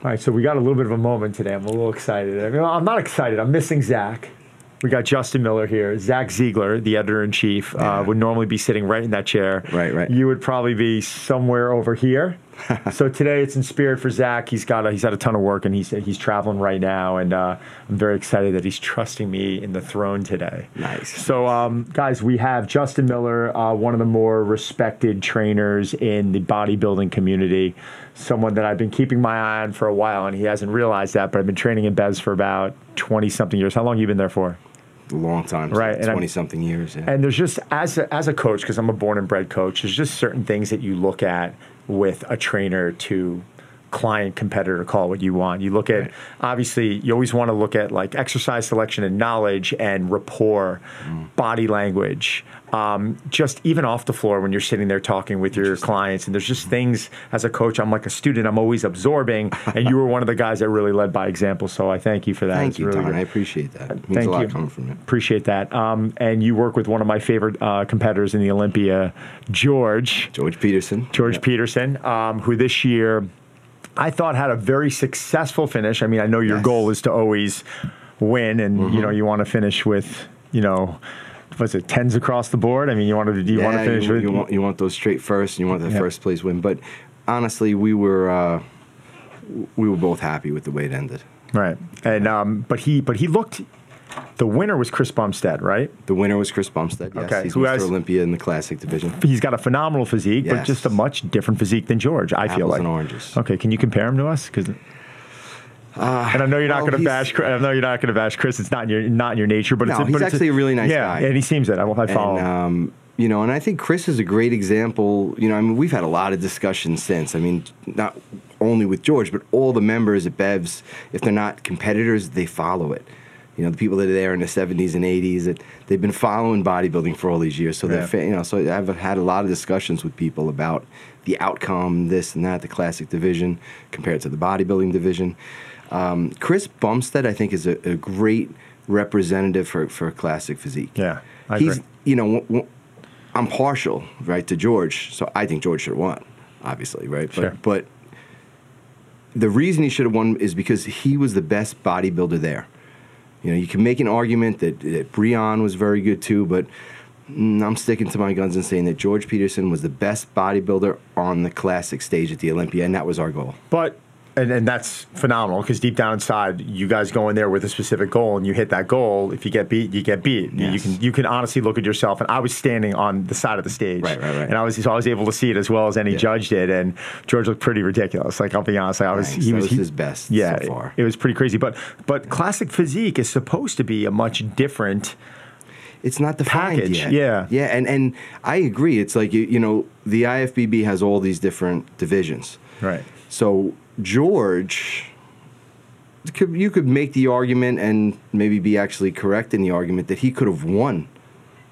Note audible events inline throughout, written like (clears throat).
All right, so we got a little bit of a moment today. I'm a little excited. I mean, I'm not excited. I'm missing Zach. We got Justin Miller here. Zack Zeigler, the editor in chief, Yeah. uh, would normally be sitting right in that chair. Right, right. You would probably be somewhere over here. (laughs) so today it's in spirit for Zach. He's got a, he's had a ton of work and he's he's traveling right now, and uh, I'm very excited that he's trusting me in the throne today. Nice. So, um, guys, we have Justin Miller, uh, one of the more respected trainers in the bodybuilding community, someone that I've been keeping my eye on for a while, and he hasn't realized that, but I've been training in Bev's for about 20 something years. How long have you been there for? A long time. Right, Twenty something years. Yeah. And there's just, as a, as a coach, because I'm a born and bred coach, there's just certain things that you look at with a trainer to client competitor call what you want you look at Right. obviously you always want to look at like exercise selection and knowledge and rapport body language um, just even off the floor when you're sitting there talking with your clients and there's just things as a coach i'm like a student i'm always absorbing (laughs) and you were one of the guys that really led by example so i thank you for that Thank It's you, really Don. I appreciate that. It means Thank a lot you. coming from you. Appreciate that. Um, and you work with one of my favorite uh, competitors in the Olympia, George, George Peterson. George Yeah. Peterson, um, who this year I thought had a very successful finish. I mean, I know your Yes. goal is to always win, and you know you want to finish with you know. Was it tens across the board? I mean, you wanted to, do you want to Yeah, finish you, with you want you want those straight first, and you want the Yeah. first place win. But honestly, we were uh, we were both happy with the way it ended. right? And um, but he but he looked. The winner was Chris Bumstead, right? The winner was Chris Bumstead. Yes, Okay, he's who Mr. has- Olympia in the classic division. He's got a phenomenal physique, but just a much different physique than George. I feel Apples like and oranges. Okay, can you compare him to us? Because and I know you're not well, going to bash. Chris- I know you're not going to bash Chris. It's not in your not in your nature, but No, it's a, he's but it's actually a really nice yeah, guy. and he seems it. I, I follow. And, him. um, you know, and I think Chris is a great example. You know, I mean, we've had a lot of discussions since. I mean, not only with George, but all the members at Bevs, if they're not competitors, they follow it. You know, the people that are there in the 70s and 80s, that they've been following bodybuilding for all these years. So Yeah. they're, you know, so I've had a lot of discussions with people about the outcome, this and that, the classic division compared to the bodybuilding division. Um, Chris Bumstead, I think, is a, a great representative for, for classic physique yeah, I he's agree. you know w- w- I'm partial right to George, so I think George should have won, obviously, right? But Sure. but the reason he should have won is because he was the best bodybuilder there. You know, you can make an argument that, that Breon was very good too, but mm, I'm sticking to my guns and saying that George Peterson was the best bodybuilder on the classic stage at the Olympia, and that was our goal. But and, and that's phenomenal because deep down inside, you guys go in there with a specific goal, and you hit that goal. If you get beat, you get beat. You can you can honestly look at yourself. And I was standing on the side of the stage, Right, right, right. And I was so I was able to see it as well as any Yeah. judge did. And George looked pretty ridiculous. Like I'll be honest, like, I was Thanks. he was, was he- his best Yeah, so far. It, it was pretty crazy. But but classic physique is supposed to be a much different. It's not defined Package, yet. yeah. yeah, and and I agree. It's like you, you know the IFBB has all these different divisions. Right. So George, could, you could make the argument and maybe be actually correct in the argument that he could have won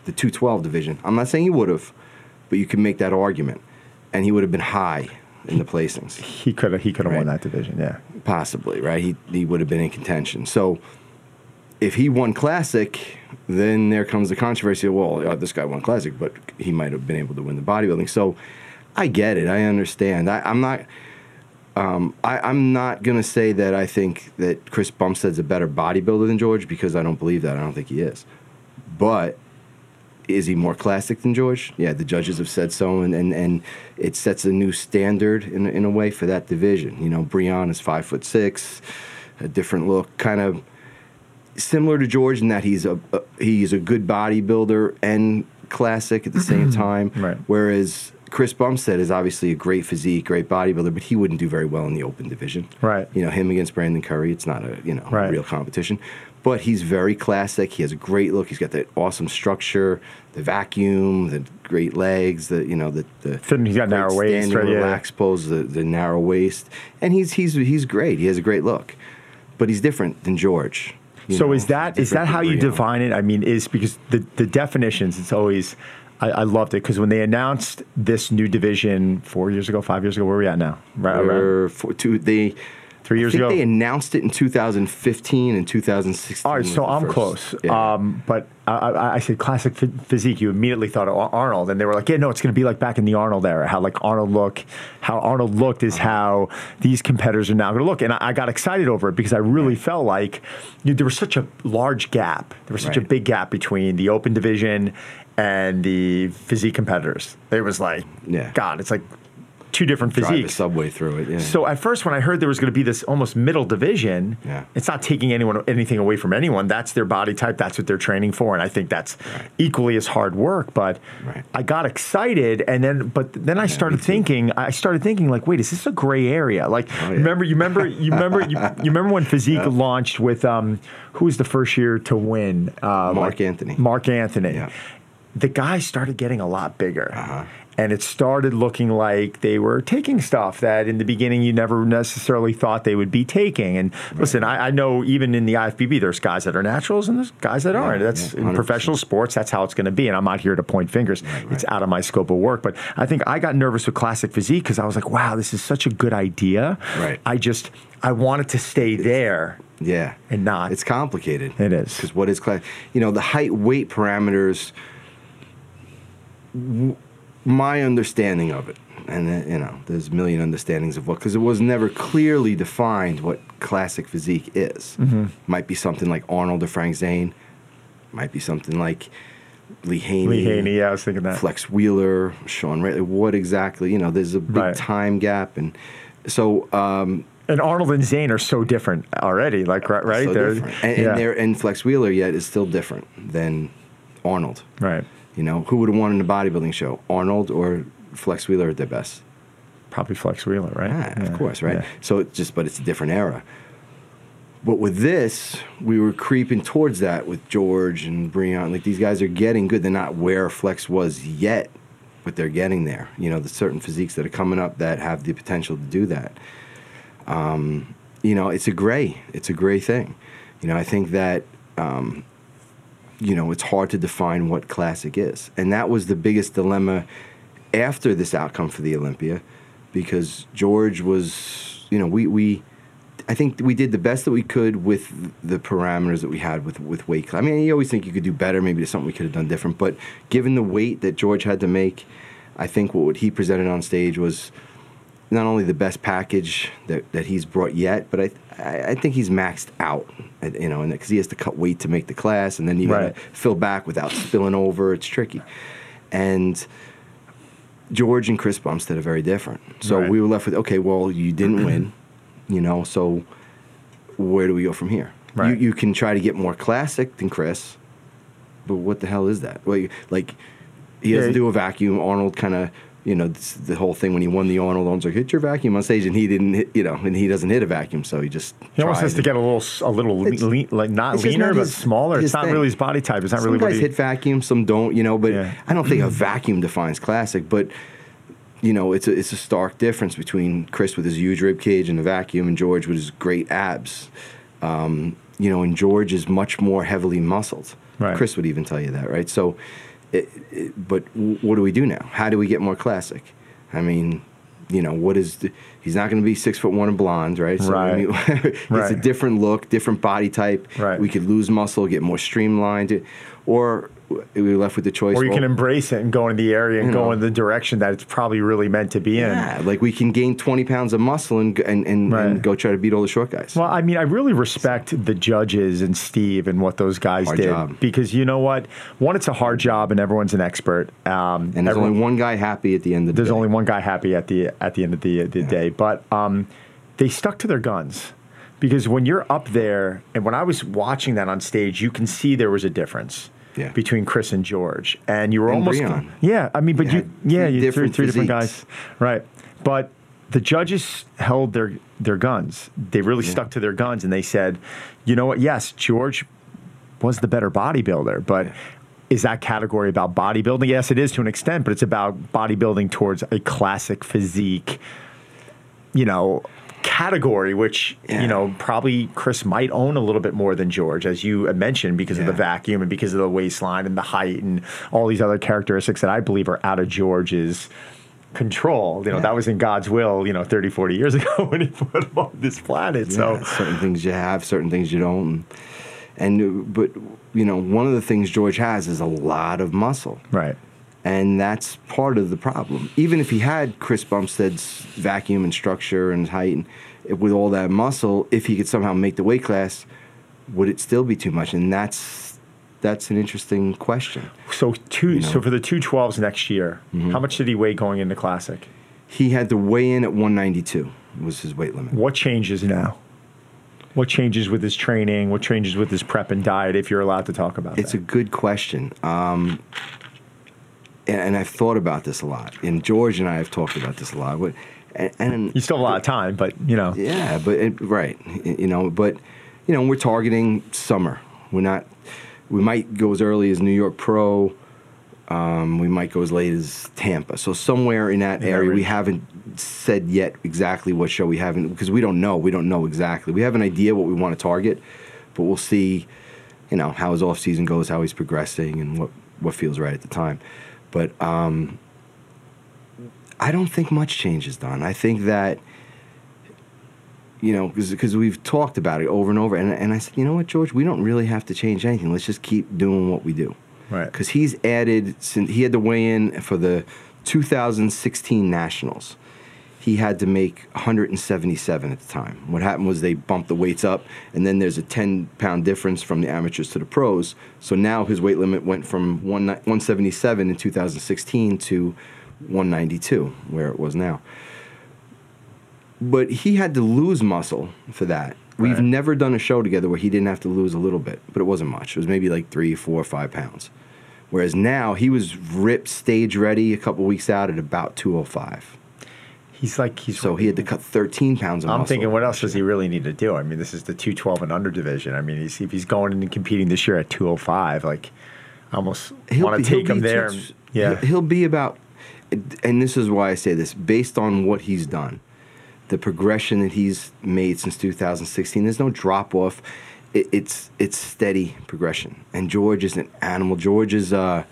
the 212 division. I'm not saying he would have, but you can make that argument, and he would have been high in the placings, He could have he could have won that division. Yeah. possibly. Right? He he would have been in contention. So. If he won classic, then there comes the controversy. Of, well, uh, this guy won classic, but he might have been able to win the bodybuilding. So, I get it. I understand. I, I'm not. Um, I, I'm not gonna say that I think that Chris Bumstead's a better bodybuilder than George because I don't believe that. I don't think he is. But is he more classic than George? Yeah, the judges have said so, and, and, and it sets a new standard in, in a way for that division. You know, Breon is five foot six, a different look, kind of similar to George in that he's a, a he's a good bodybuilder and classic at the same time. Right. Whereas Chris Bumstead is obviously a great physique, great bodybuilder, but he wouldn't do very well in the open division. Right. You know, him against Brandon Curry, it's not a you know Right. real competition. But he's very classic. He has a great look. He's got that awesome structure, the vacuum, the great legs, the you know the the Thin- he's got narrow waist, standing right, yeah. relaxed pose, the, the narrow waist, and he's he's he's great. He has a great look, but he's different than George. you So know, is that is that how you define it? I mean, is because the the definitions. It's always. I, I loved it because when they announced this new division four years ago, five years ago, where are we at now? Right, around- to they Three I years think ago. they announced it in 2015 and 2016. All right, so I'm first. close. Yeah. Um, but I, I, I said classic phy- physique. You immediately thought of Arnold, and they were like, "Yeah, no, it's going to be like back in the Arnold era. How like Arnold look, how Arnold looked is how these competitors are now going to look." And I, I got excited over it because I really felt like you know, there was such a large gap. There was such a big gap between the open division and the physique competitors. It was like, Yeah. God, it's like two different Drive the physiques. subway through it. Yeah. So at first, when I heard there was going to be this almost middle division, Yeah. it's not taking anyone anything away from anyone. That's their body type. That's what they're training for, and I think that's Right. equally as hard work. But Right. I got excited, and then but then I started thinking. I started thinking like, wait, is this a gray area? Like, Oh, yeah. remember, you remember, you remember, you, you remember when Physique launched with um, who was the first year to win? Uh, Mark like- Anthony. Mark Anthony. Yeah. The guys started getting a lot bigger. Uh-huh. And it started looking like they were taking stuff that in the beginning you never necessarily thought they would be taking. And listen, I, I know even in the IFBB, there's guys that are naturals and there's guys that aren't. That's yeah, in professional sports, that's how it's going to be. And I'm not here to point fingers. It's out of my scope of work. But I think I got nervous with classic physique because I was like, wow, this is such a good idea. Right. I just, I wanted to stay there yeah. and not. It's complicated. It is. Because what is class? You know, the height weight parameters, w- my understanding of it, and uh, you know, there's a million understandings of what, because it was never clearly defined what classic physique is. Mm-hmm. Might be something like Arnold or Frank Zane, might be something like Lee Haney. Lee Haney, yeah, I was thinking that. Flex Wheeler, Shawn Ray. What exactly? You know, there's a big Right. time gap, and so um, And Arnold and Zane are so different already. Like, right? right? so They're-. And, yeah. and, they're, and Flex Wheeler yet is still different than Arnold. right. You know, who would have won in a bodybuilding show, Arnold or Flex Wheeler at their best? Probably Flex Wheeler, right? Ah, Yeah, of course, right? yeah. So it's just, but it's a different era. But with this, we were creeping towards that with George and Breon. Like these guys are getting good. They're not where Flex was yet, but they're getting there. You know, the certain physiques that are coming up that have the potential to do that. Um, you know, it's a gray. It's a gray thing. You know, I think that um, you know, it's hard to define what classic is. And that was the biggest dilemma after this outcome for the Olympia because George was, you know, we, we I think we did the best that we could with the parameters that we had with, with weight. I mean, you always think you could do better. Maybe there's something we could have done different. But given the weight that George had to make, I think what he presented on stage was not only the best package that, that he's brought yet, but I, I I think he's maxed out, you know, because he has to cut weight to make the class, and then you Right. gotta fill back without spilling over. It's tricky, and George and Chris Bumstead are very different. So Right. we were left with okay, well, you didn't win, you know, so where do we go from here? Right. You you can try to get more classic than Chris, but what the hell is that? Well, you, like he doesn't Yeah. do a vacuum. Arnold kind of, you know, this, the whole thing when he won the Arnold, Arnold's like, hit your vacuum on stage, and he didn't hit, you know, and he doesn't hit a vacuum, so he just. He almost has to get a little, a little lean, like not leaner, not but smaller. It's not thing. really his body type. It's not Some really what guys he. hit vacuum, some don't, you know. But Yeah. I don't think a (clears throat) vacuum defines classic. But you know, it's a it's a stark difference between Chris with his huge rib cage and the vacuum, and George with his great abs. Um, you know, and George is much more heavily muscled. Right. Chris would even tell you that, right? So, it, it, but what do we do now? How do we get more classic? I mean, you know, what is the, he's not going to be six foot one and blonde, right? So I Right. mean, (laughs) it's a different look, different body type. Right. We could lose muscle, get more streamlined, or we were left with the choice. or you well, can embrace it and go in the area and You go know. in the direction that it's probably really meant to be in. yeah, like we can gain twenty pounds of muscle and and, and, Right. and go try to beat all the short guys. Well, I mean, I really respect the judges and Steve and what those guys Hard did job. because you know what? One, it's a hard job and everyone's an expert. Um, and there's everyone- only one guy happy at the end of the there's day. only one guy happy at the at the end of the the day. But um, they stuck to their guns because when you're up there, and when I was watching that on stage, you can see there was a difference. Yeah. Between Chris and George, and you were And almost Breon. yeah. I mean, but You you, yeah, you different three, three different guys, right? But the judges held their their guns. They really stuck to their guns, and they said, you know what? Yes, George was the better bodybuilder, but is that category about bodybuilding? Yes, it is to an extent, but it's about bodybuilding towards a classic physique, you know, category, which, Yeah. you know, probably Chris might own a little bit more than George, as you mentioned, because of the vacuum and because of the waistline and the height and all these other characteristics that I believe are out of George's control. You know, Yeah. that was in God's will, you know, 30, 40 years (laughs) ago when he put him on this planet. So, certain things you have, certain things you don't. And, but you know, one of the things George has is a lot of muscle. right. And that's part of the problem. Even if he had Chris Bumstead's vacuum and structure and height, and if- with all that muscle, if he could somehow make the weight class, would it still be too much? And that's that's an interesting question. So two. You know. Mm-hmm. So for the two twelves next year, how much did he weigh going into classic? He had to weigh in at 192 was his weight limit. What changes now? What changes with his training? What changes with his prep and diet? If you're allowed to talk about it, It's a good question. Um, and, and I've thought about this a lot. And George and I have talked about this a lot. But, and, and you still have a lot of time, but you know, Yeah, but it, right, you know, but you know, we're targeting summer. We're not. We might go as early as New York Pro. Um, we might go as late as Tampa. So somewhere in that In that area, we haven't said yet exactly what show we haven't because we don't know. We don't know exactly. We have an idea what we want to target, but we'll see. You know how his off season goes, how he's progressing, and what what feels right at the time. But um, I don't think much changes, Don. I think that you know, because we've talked about it over and over. And, and I said, you know what, George, we don't really have to change anything. Let's just keep doing what we do. Right. Because he's added, since he had to weigh in for the 2016 Nationals. He had to make 177 at the time. What happened was they bumped the weights up, and then there's a 10 pound difference from the amateurs to the pros. So now his weight limit went from one, 177 in 2016 to 192, where it was now but he had to lose muscle for that. We've never done a show together where he didn't have to lose a little bit, but it wasn't much. It was maybe like three, four, five pounds. Whereas now he was ripped, stage ready a couple weeks out at about 205. He's like he's So he had to cut 13 pounds of I'm muscle. thinking, what else does he really need to do? I mean, this is the 212 and under division. I mean, he's, if he's going in and competing this year at 205, like, I almost He'll want be- to take him there. two- and- yeah, He'll, he'll be about, and this is why I say this, based on what he's done, the progression that he's made since 2016. There's no drop off. It, it's it's steady progression. And George is an animal. George is. Uh,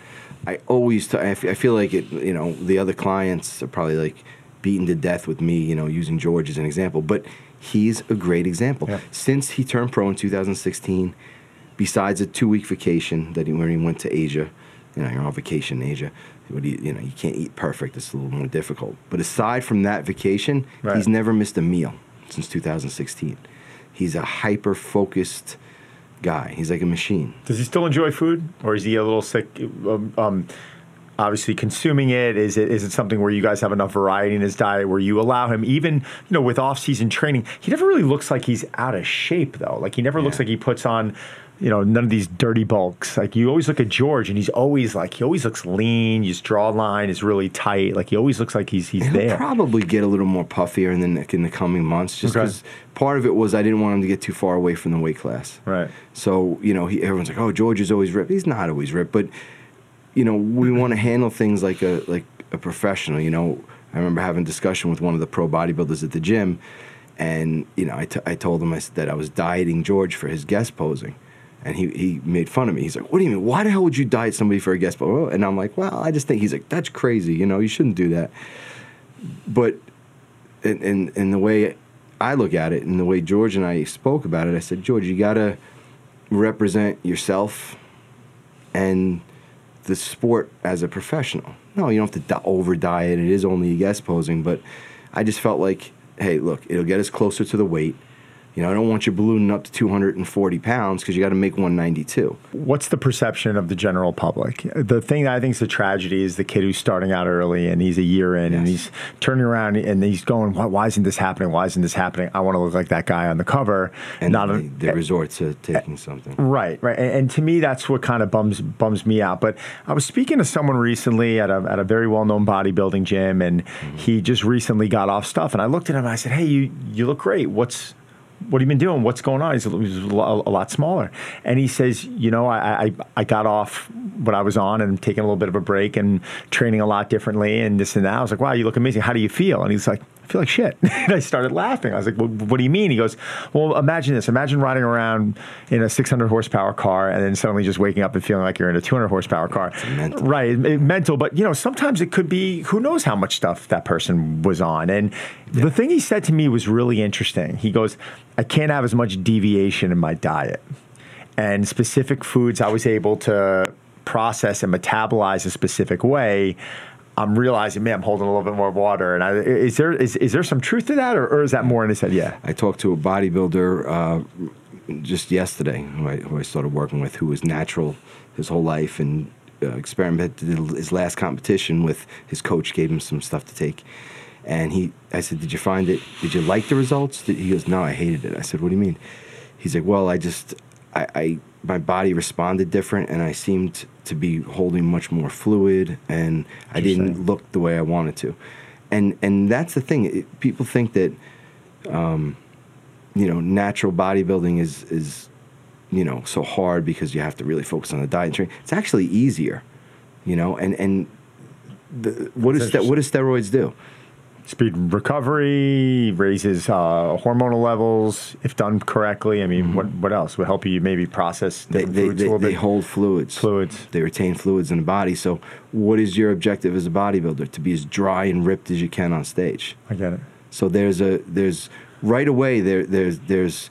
I always. T- I, f- I feel like it. You know, the other clients are probably like beaten to death with me. You know, using George as an example, but he's a great example. Yeah. Since he turned pro in 2016, besides a two week vacation that he when he went to Asia, you know, you're on vacation in Asia. What do you, you know, you can't eat perfect. It's a little more difficult. But aside from that vacation, Right. he's never missed a meal since 2016. He's a hyper focused guy. He's like a machine. Does he still enjoy food, or is he a little sick? Um, um, obviously, consuming it is it is it something where you guys have enough variety in his diet where you allow him, even you know, with off season training, he never really looks like he's out of shape though. Like he never looks like he puts on. You know, none of these dirty bulks. Like you always look at George, and he's always like he always looks lean. His line is really tight. Like he always looks like he's he's He'll there. probably get a little more puffier in the in the coming months, just Okay. because part of it was I didn't want him to get too far away from the weight class. Right. So you know, he, everyone's like, "Oh, George is always ripped." He's not always ripped, but you know, we want to handle things like a like a professional. You know, I remember having a discussion with one of the pro bodybuilders at the gym, and you know, I, t- I told him I that I was dieting George for his guest posing. And he, he made fun of me. He's like, "What do you mean? Why the hell would you diet somebody for a guest pose?" Oh, and I'm like, "Well, I just think he's like, that's crazy. You know, you shouldn't do that." But in, in, in the way I look at it, and the way George and I spoke about it, I said, George, you gotta represent yourself and the sport as a professional. No, you don't have to over diet. It is only a guest posing, but I just felt like, hey, look, it'll get us closer to the weight. You know, I don't want you ballooning up to 240 pounds because you got to make 192. What's the perception of the general public? The thing that I think is the tragedy is the kid who's starting out early and he's a year in and he's turning around and he's going, why, why isn't this happening? Why isn't this happening? I want to look like that guy on the cover. And not they, a, they resort to taking something. Right, right, and, and to me, that's what kind of bums bums me out. But I was speaking to someone recently at a at a very well known bodybuilding gym, and mm-hmm. he just recently got off stuff. And I looked at him and I said, "Hey, you you look great. What's what have you been doing? What's going on?" He's a, he's a lot smaller, and he says, "You know, I, I I got off what I was on and taking a little bit of a break and training a lot differently and this and that." I was like, "Wow, you look amazing. How do you feel?" And he's like. I feel like shit. (laughs) and I started laughing. I was like, well, what do you mean? He goes, well, imagine this. Imagine riding around in a 600 horsepower car and then suddenly just waking up and feeling like you're in a 200 horsepower car. mental. Right. it- it- mental. But, you know, sometimes it could be who knows how much stuff that person was on. And the thing he said to me was really interesting. He goes, I can't have as much deviation in my diet. And specific foods I was able to process and metabolize a specific way. I'm realizing, man, I'm holding a little bit more water. And I, is there is, is there some truth to that, or, or is that more in his head? Yeah, I talked to a bodybuilder uh, just yesterday who I, who I started working with, who was natural his whole life and uh, experimented his last competition with his coach gave him some stuff to take. And he, I said, did you find it? Did you like the results? He goes, no, I hated it. I said, what do you mean? He's like, well, I just, I, I my body responded different, and I seemed to be holding much more fluid, and I didn't look the way I wanted to. And and that's the thing. It, people think that um, you know, natural bodybuilding is is you know so hard because you have to really focus on the diet and training. It's actually easier, you know. And and the, what That's that? What do steroids do? Speed recovery raises uh, hormonal levels if done correctly. I mean, what what else would help you maybe process They they, foods they, a little they hold fluids. Fluids. They retain fluids in the body. So, what is your objective as a bodybuilder? To be as dry and ripped as you can on stage. I get it. So there's a there's right away there there's there's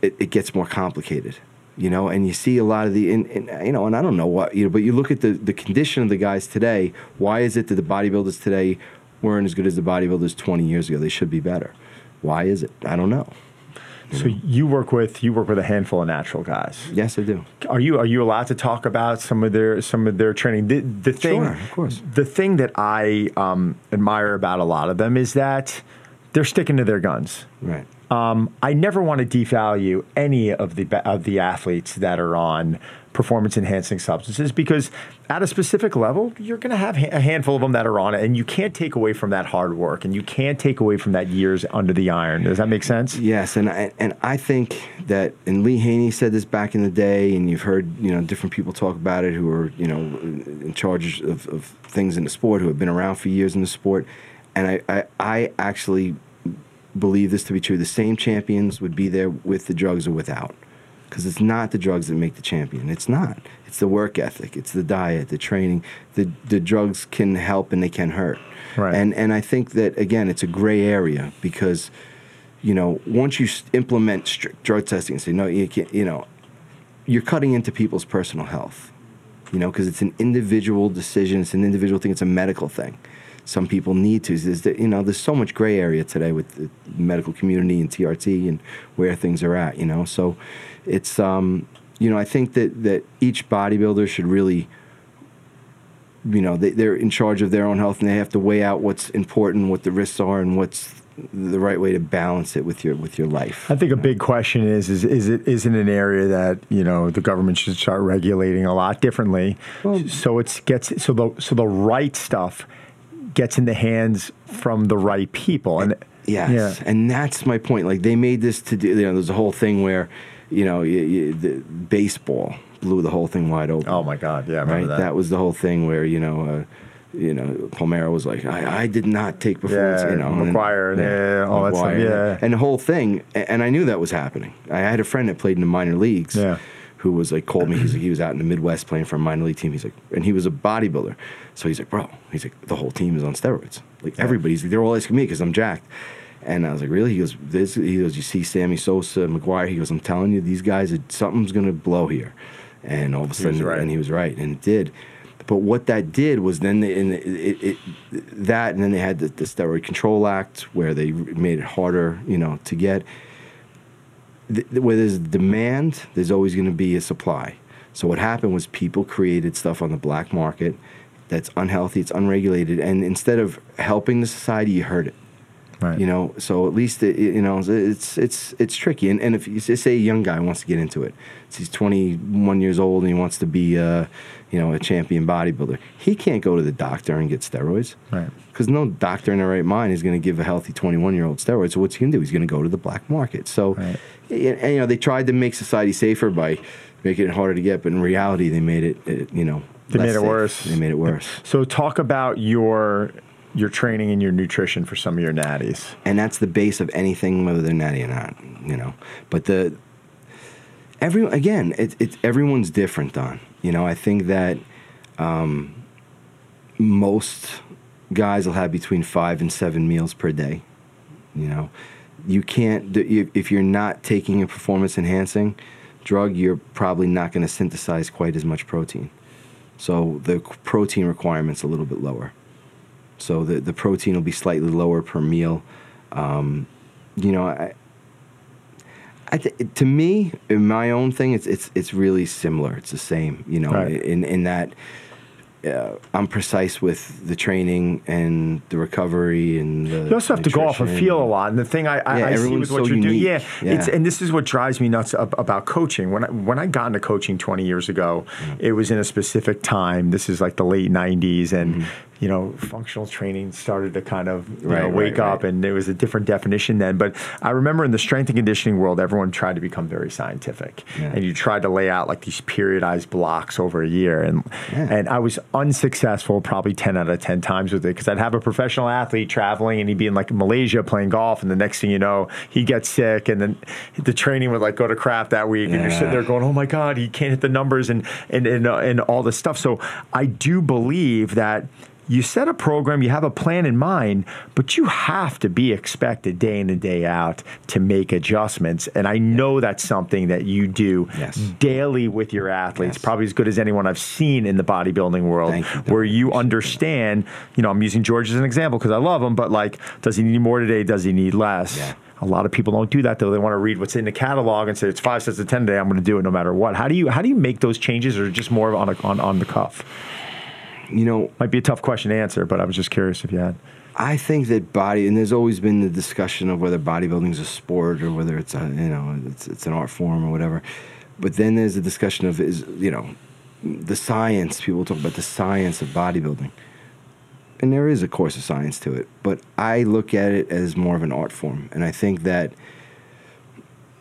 it, it gets more complicated, you know, and you see a lot of the in, in, you know, and I don't know what you know, but you look at the the condition of the guys today. Why is it that the bodybuilders today weren't as good as the bodybuilders 20 years ago? They should be better. Why is it? I don't know. So you work with you work with a handful of natural guys. Yes, I do. Are you are you allowed to talk about some of their some of their training? The, the thing, Sure, of course. The thing that I um, admire about a lot of them is that they're sticking to their guns. Right. Um, I never want to devalue any of the of the athletes that are on performance enhancing substances because at a specific level, you're going to have a handful of them that are on it, and you can't take away from that hard work, and you can't take away from that years under the iron. Does that make sense? Yes, and I, and I think that, and Lee Haney said this back in the day, and you've heard you know different people talk about it who are you know in charge of, of things in the sport who have been around for years in the sport, and I, I, I actually believe this to be true. The same champions would be there with the drugs or without, because it's not the drugs that make the champion. It's not. It's the work ethic. It's the diet, the training. The the drugs can help and they can hurt. Right. And and I think that again, it's a gray area because you know, once you implement strict drug testing and say, no, you can't, you know, you're cutting into people's personal health, you know, because it's an individual decision, it's an individual thing, it's a medical thing. Some people need to. There's, the- you know, there's so much gray area today with the medical community and TRT and where things are at, you know. So it's, um, you know, I think that, that each bodybuilder should really you know they, they're in charge of their own health and they have to weigh out what's important what the risks are and what's the right way to balance it with your with your life. I think a big question is is is it isn't an area that you know the government should start regulating a lot differently, so it's gets so the so the right stuff gets in the hands from the right people and yes. Yeah. and that's my point. Like they made this to do you know there's a whole thing where you know you, you, the baseball blew the whole thing wide open. Oh my God! Yeah, right remember that. was the whole thing where you know uh, you know Palmeiro was like I, I did not take performance Yeah, you know and- McGwire, yeah, all that stuff, yeah. and the whole thing and I knew that was happening. I had a friend that played in the minor leagues Yeah. who was like called me. He's like, he was out in the Midwest playing for a minor league team. He's like and he was a bodybuilder. So he's like bro he's like the whole team is on steroids. Like everybody's they're all asking me because I'm jacked and I was like, really? He goes, this, he goes, you see Sammy Sosa, McGwire. He goes, I'm telling you, these guys, something's going to blow here. And all of a sudden, right. and he was right, and it did. But what that did was then they, and it, it, it, that, and then they had the, the Steroid Control Act where they made it harder, you know, to get. Th- where there's demand, there's always going to be a supply. So what happened was people created stuff on the black market that's unhealthy, it's unregulated, and instead of helping the society, you hurt it. Right. You know, so at least it, you know it's it's it's tricky. And and if you say a young guy wants to get into it, so he's 21 years old and he wants to be, uh, you know, a champion bodybuilder, he can't go to the doctor and get steroids. Right. Because no doctor in their right mind is going to give a healthy 21 year old steroids. So what's he going to do? He's going to go to the black market. So, Right. and, and, you know, they tried to make society safer by making it harder to get, but in reality, they made it, it you know, They made it safe. worse. They made it worse. So talk about your your training and your nutrition for some of your natties. and that's the base of anything, whether they're natty or not. You know, but the every again, it's it's everyone's different. Don, you know, I think that um, most guys will have between five and seven meals per day. You know, you can't if you're not taking a performance enhancing drug, you're probably not going to synthesize quite as much protein. So the protein requirement's a little bit lower. So the the protein will be slightly lower per meal. Um, you know, I, I th- to me, in my own thing, it's it's it's really similar. It's the same. You know, Right. in in that uh, I'm precise with the training and the recovery and the. You also have to go off and nutrition. feel a lot. And the thing I, I, Yeah, I see with what so you're doing, yeah, it's Yeah. and this is what drives me nuts about coaching. When I, when I got into coaching 20 years ago, Mm. it was in a specific time. This is like the late 90s, and Mm-hmm. You know, functional training started to kind of you Right, know, right, wake up, right. and there was a different definition then. But I remember in the strength and conditioning world, everyone tried to become very scientific, Yeah. and you tried to lay out like these periodized blocks over a year, and Yeah. and I was unsuccessful probably 10 out of 10 times with it because I'd have a professional athlete traveling and he'd be in like Malaysia playing golf and the next thing you know he gets sick and then the training would like go to crap that week and you're sitting there going oh my god he can't hit the numbers and and and, uh, and all this stuff so I do believe that you set a program, you have a plan in mind, but you have to be expected day in and day out to make adjustments. And I know that's something that you do Yes. daily with your athletes, Yes. probably as good as anyone I've seen in the bodybuilding world, you, where you understand, you know, I'm using George as an example because I love him, but like, does he need more today? Does he need less? Yeah. A lot of people don't do that though. They want to read what's in the catalog and say it's five sets of ten today. I'm going to do it no matter what. How do you how do you make those changes, or just more on a, on on the cuff? You know, Might be a tough question to answer, but I was just curious if you had. I think that body, and there's always been the discussion of whether bodybuilding's a sport or whether it's a, you know, it's, it's an art form or whatever. But then there's a discussion of is, you know, the science. People talk about the science of bodybuilding, and there is, a course, of science to it. But I look at it as more of an art form, and I think that,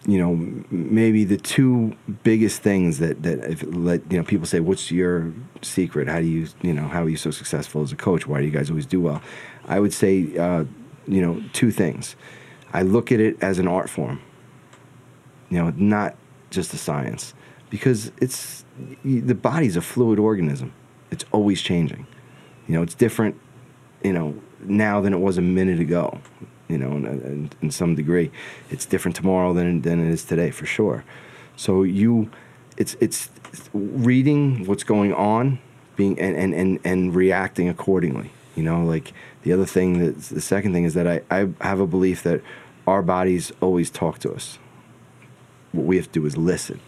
you know, maybe the two biggest things that that if let you know people say, "What's your secret? How do you, you know, how are you so successful as a coach? Why do you guys always do well?" I would say, uh, you know, two things. I look at it as an art form. You know, not just a science, because it's the body's a fluid organism. It's always changing. You know, it's different. You know, now than it was a minute ago. You know, in, in, in some degree, it's different tomorrow than than it is today for sure. So you, it's it's reading what's going on, being and and and, and reacting accordingly. You know, like the other thing that the second thing is that I, I have a belief that our bodies always talk to us. What we have to do is listen.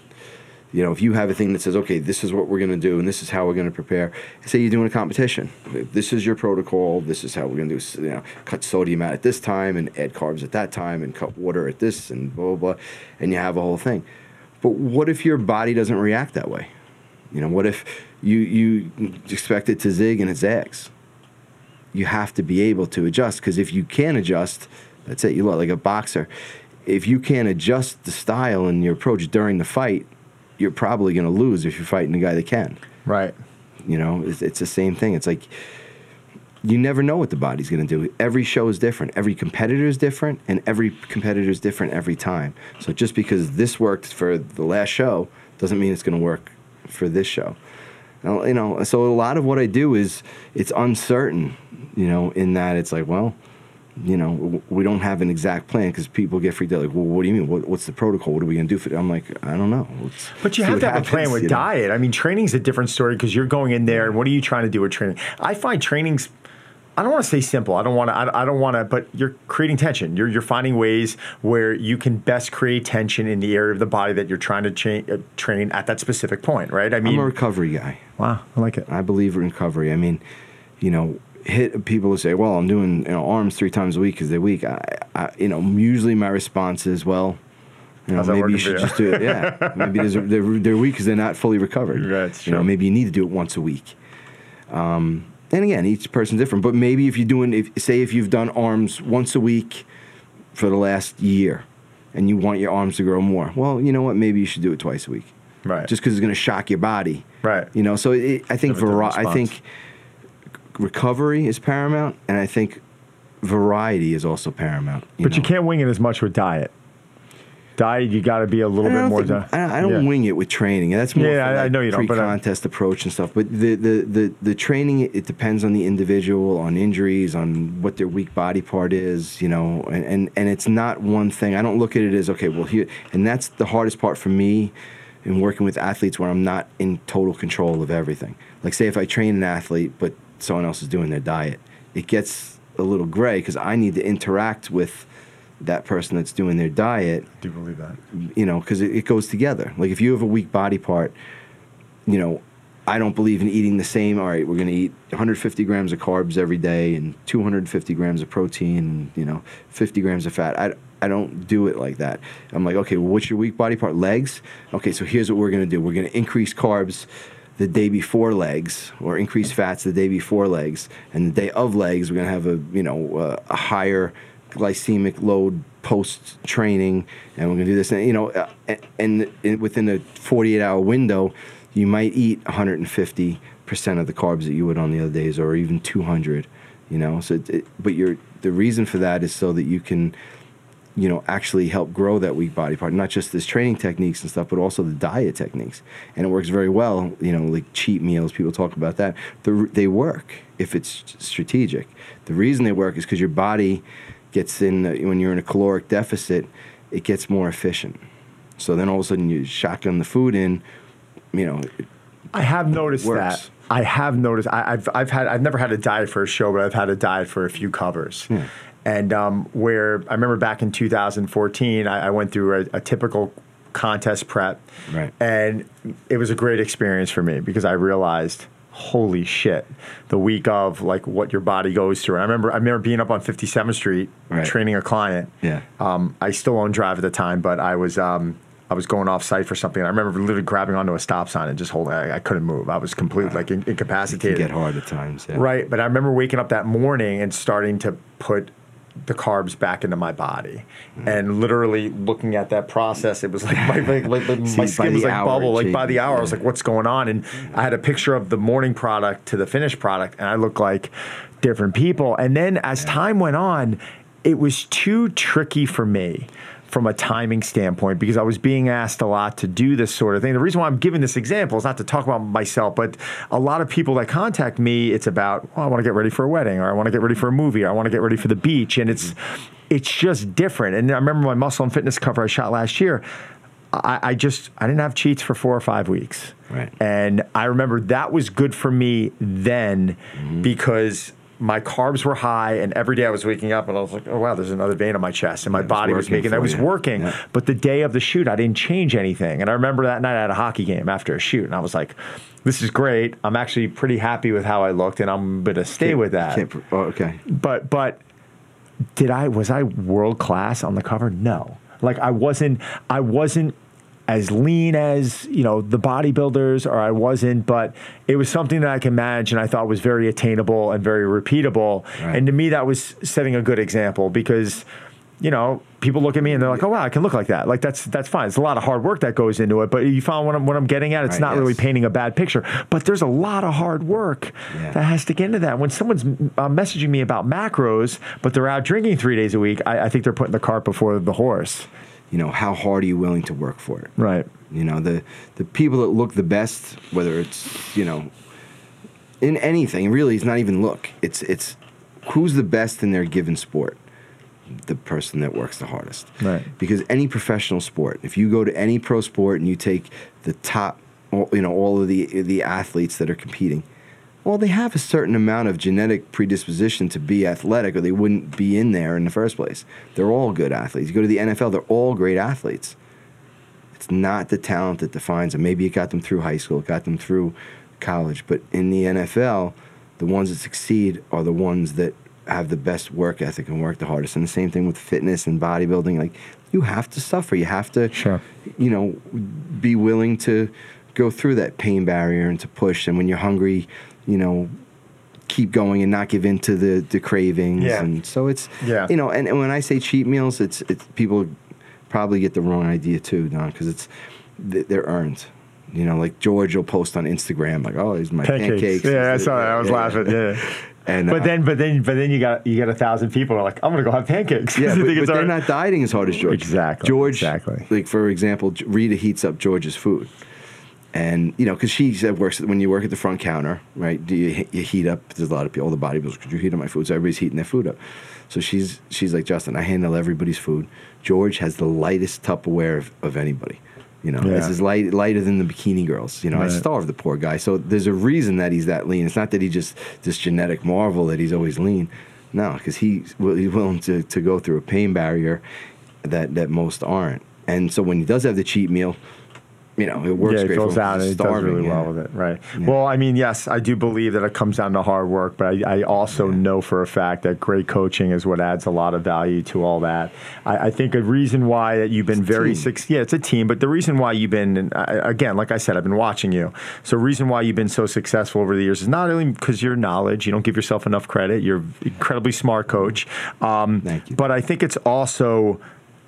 You know, if you have a thing that says, okay, this is what we're going to do and this is how we're going to prepare. Say you're doing a competition. This is your protocol. This is how we're going to do, you know, cut sodium out at this time and add carbs at that time and cut water at this and blah, blah, blah. And you have a whole thing. But what if your body doesn't react that way? You know, what if you, you expect it to zig and it zags? You have to be able to adjust because if you can't adjust, that's it. You look like a boxer. If you can't adjust the style and your approach during the fight, you're probably going to lose if you're fighting a guy that can. Right. You know, it's, it's the same thing. It's like you never know what the body's going to do. Every show is different. Every competitor is different, and every competitor is different every time. So just because this worked for the last show doesn't mean it's going to work for this show. Now, You know, so a lot of what I do is it's uncertain. You know, in that it's like, well, you know, we don't have an exact plan because people get freaked out. Like, well, what do you mean? What, what's the protocol? What are we going to do for? I'm like, I don't know. Let's But you have to have a plan with you know? diet. I mean, training's a different story because you're going in there and what are you trying to do with training? I find training's I don't want to say simple. I don't want to. I, I don't want to. But you're creating tension. You're you're finding ways where you can best create tension in the area of the body that you're trying to cha- uh, train at that specific point, right? I mean, I'm a recovery guy. wow, I like it. I believe in recovery. I mean, you know, hit people who say, "Well, I'm doing you know arms three times a week because they're weak." I, I, you know, usually my response is, "Well, you know, maybe you should you?" just do it." Yeah, (laughs) maybe a, they're they're weak because they're not fully recovered. Right, you know, maybe you need to do it once a week. Um, and again, each person's different. But maybe if you're doing, if say if you've done arms once a week for the last year, and you want your arms to grow more, well, you know what? Maybe you should do it twice a week. Right. Just because it's going to shock your body. Right. You know, so it, I think Have a different vari- I think recovery is paramount, and I think variety is also paramount. but you can't wing it as much with diet. Diet, you got to be a little bit more. think- I, I don't yeah. wing it with training. That's more Yeah, I- know you don't, but I- pre-contest approach and stuff. But the, the, the, the training it depends on the individual, on injuries, on what their weak body part is, you know, and, and, and it's not one thing. I don't look at it as okay, well here, and that's the hardest part for me in working with athletes where I'm not in total control of everything. Like say if I train an athlete, but someone else is doing their diet, it gets a little gray because I need to interact with that person that's doing their diet I do believe that. you know, because it, it goes together. Like if you have a weak body part, you know, I don't believe in eating the same. All right, we're going to eat 150 grams of carbs every day and 250 grams of protein and you know 50 grams of fat. I I don't do it like that. I'm like, okay, well, what's your weak body part? Legs. Okay, so here's what we're going to do. We're going to increase carbs the day before legs, or increase fats the day before legs, and the day of legs, we're going to have a you know uh, a higher glycemic load post training, and we're going to do this. And you know, uh, and, and within a 48 hour window, you might eat 150 percent of the carbs that you would on the other days, or even 200. You know, so it, it, but the reason for that is so that you can you know, actually help grow that weak body part. Not just this training techniques and stuff, but also the diet techniques. And it works very well. You know, like cheat meals. People talk about that. The, they work if it's strategic. The reason they work is because your body gets in when you're in a caloric deficit. It gets more efficient. So then all of a sudden you shotgun the food in. You know, I have noticed works. that. I have noticed. I, I've I've had I've never had a diet for a show, but I've had a diet for a few covers. And um, where I remember back in 2014, I, I went through a, a typical contest prep, Right. and it was a great experience for me because I realized, holy shit, the week of like what your body goes through. And I remember I remember being up on 57th Street Right. training a client. Yeah. Um, I still owned drive at the time, but I was um, I was going off site for something. I remember literally grabbing onto a stop sign and just holding. I, I couldn't move. I was completely like in, it can incapacitated. get hard at times. Yeah. Right, but I remember waking up that morning and starting to put the carbs back into my body, Mm-hmm. and literally looking at that process, it was like my like, like, like (laughs) See, my skin was like hour bubble. Like by the hour, I was like, "What's going on?" And I had a picture of the morning product to the finished product, and I looked like different people. And then as time went on, it was too tricky for me from a timing standpoint because I was being asked a lot to do this sort of thing. The reason why I'm giving this example is not to talk about myself, but a lot of people that contact me, it's about, well, I want to get ready for a wedding or I want to get ready for a movie or I want to get ready for the beach. And it's it's just different. And I remember my muscle and fitness cover I shot last year. I, I just I didn't have cheats for four or five weeks. Right. And I remember that was good for me then Mm-hmm. because my carbs were high and every day I was waking up and I was like, oh wow, there's another vein on my chest. And my Yeah, body was making that was working. Yeah. But the day of the shoot, I didn't change anything. And I remember that night I had a hockey game after a shoot, and I was like, this is great. I'm actually pretty happy with how I looked, and I'm gonna stay with that. Oh, okay. But but did I was I world class on the cover? No. Like I wasn't I wasn't as lean as, you know, the bodybuilders or I wasn't, but it was something that I can manage and I thought was very attainable and very repeatable. Right. And to me that was setting a good example because you know, people look at me and they're like, "Oh wow, I can look like that." Like that's that's fine. It's a lot of hard work that goes into it, but you found what I'm what I'm getting at. It's Right, not really painting a bad picture, but there's a lot of hard work Yeah. that has to get into that. When someone's uh, messaging me about macros, but they're out drinking three days a week, I, I think they're putting the cart before the horse. You know, how hard are you willing to work for it? Right. You know, the the people that look the best, whether it's you know, in anything, really, it's not even look. It's it's who's the best in their given sport. The person that works the hardest. Right. Because any professional sport, if you go to any pro sport and you take the top, all- you know, all of the the athletes that are competing, well, they have a certain amount of genetic predisposition to be athletic, or they wouldn't be in there in the first place. They're all good athletes. You go to the NFL, they're all great athletes. It's not the talent that defines them. Maybe it got them through high school, it got them through college, but in the NFL, the ones that succeed are the ones that have the best work ethic and work the hardest. And the same thing with fitness and bodybuilding. Like you have to suffer. You have to, Sure. you know, be willing to go through that pain barrier and to push. And when you're hungry, you know, keep going and not give in to the, the cravings. Yeah. And so it's, Yeah. you know, and, and when I say cheat meals, it's, it's people probably get the wrong idea too, Don, because it's, th- they're earned. You know, like George will post on Instagram, like, "Oh, these are my Pancakes. pancakes." Yeah, I saw that. I was Yeah. laughing. Yeah. (laughs) And But uh, then, but then, but then you got you got a thousand people are like, I'm gonna go have pancakes. Yeah, (laughs) but, but they're not dieting as hard as George. Exactly, George, exactly. Like for example, Rita heats up George's food, and you know, because she said works when you work at the front counter, right? Do you, you heat up? There's a lot of people, all the bodybuilders. Could you heat up my food? So everybody's heating their food up. So she's she's like Justin. I handle everybody's food. George has the lightest Tupperware of, of anybody. You know, Yeah. it's as light lighter than the bikini girls. You know, I Right. starve the poor guy. So there's a reason that he's that lean. It's not that he just this genetic marvel that he's always lean. No, because he's, wi- he's willing to, to go through a pain barrier that, that most aren't. And so when he does have the cheat meal, you know, it works yeah, it fills for out and it does really yeah. well with it, right? Yeah. Well, I mean, yes, I do believe that it comes down to hard work, but I, I also Yeah. know for a fact that great coaching is what adds a lot of value to all that. I, I think a reason why that you've been very successful, yeah, it's a team, but the reason why you've been, and I, again, like I said, I've been watching you. So, reason why you've been so successful over the years is not only because your knowledge, you don't give yourself enough credit. You're an incredibly smart coach. Um, Thank you. But I think it's also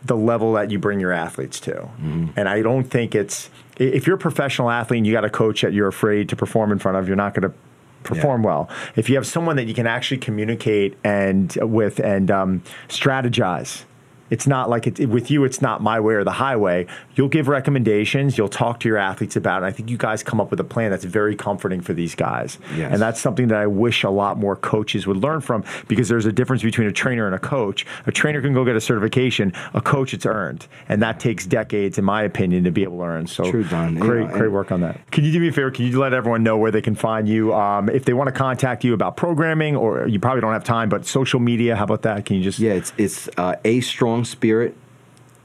the level that you bring your athletes to. Mm-hmm. And I don't think it's if you're a professional athlete and you got a coach that you're afraid to perform in front of, you're not going to perform well. If you have someone that you can actually communicate and with and um, strategize. It's not like it's with you. It's not my way or the highway. You'll give recommendations. You'll talk to your athletes about it. I think you guys come up with a plan that's very comforting for these guys, Yes. and that's something that I wish a lot more coaches would learn from because there's a difference between a trainer and a coach. A trainer can go get a certification. A coach, it's earned, and that takes decades, in my opinion, to be able to earn. So True, Don. Great, know, great work on that. Can you do me a favor? Can you let everyone know where they can find you um, if they want to contact you about programming, or you probably don't have time, but social media? How about that? Can you just Yeah, it's it's uh, a strong spirit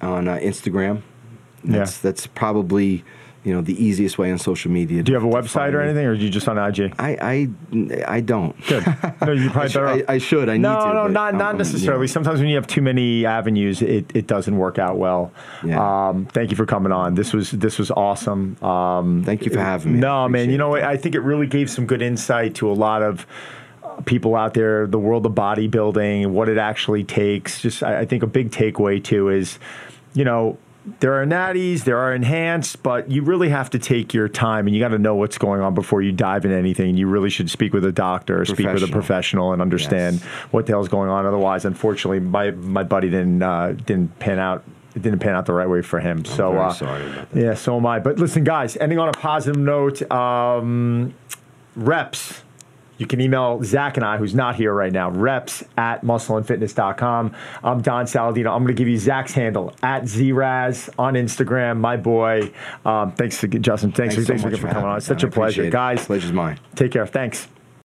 on uh, Instagram. That's that's probably you know the easiest way on social media. Do you have a website or anything, or are you just on IG? I I I don't. Good. (laughs) No, you probably I, sh- better I, I should. I need to. no, not not I'm, necessarily. you know. Sometimes when you have too many avenues, it, it doesn't work out well. Yeah. Um, thank you for coming on. This was this was awesome. Um, Thank you for having me. No, man. You know. I think it really gave some good insight to a lot of people out there, the world of bodybuilding, what it actually takes. Just, I, I think a big takeaway too is, you know. There are natties, there are enhanced, but you really have to take your time and you got to know what's going on before you dive in anything. You really should speak with a doctor, or speak with a Professional. and understand Yes. what the hell's going on. Otherwise, unfortunately, my my buddy didn't uh, didn't pan out. It didn't pan out the right way for him. so very uh, sorry about that. Yeah, so am I. But listen, guys, ending on a positive note. Um, reps. You can email Zack and I, who's not here right now, reps at muscleandfitness.com. I'm Don Saladino. I'm going to give you Zack's handle at Zraz on Instagram, my boy. Um, thanks, again, Justin. Thanks, Thanks for, so thanks for for coming on. It's such a pleasure. Guys, Pleasure's mine. take care. Thanks.